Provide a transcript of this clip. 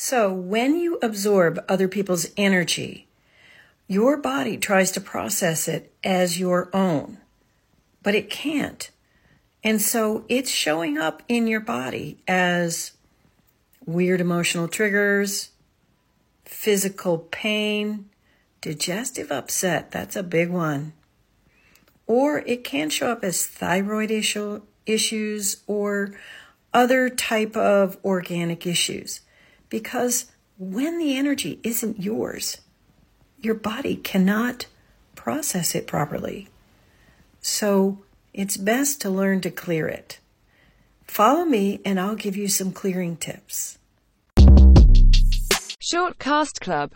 So, when you absorb other people's energy, your body tries to process it as your own, but it can't. And so it's showing up in your body as weird emotional triggers, physical pain, digestive upset. That's a big one. Or it can show up as thyroid issue, issues or other type of organic issues. Because when the energy isn't yours, your body cannot process it properly. So it's best to learn to clear it. Follow me and I'll give you some clearing tips. Shortcast Club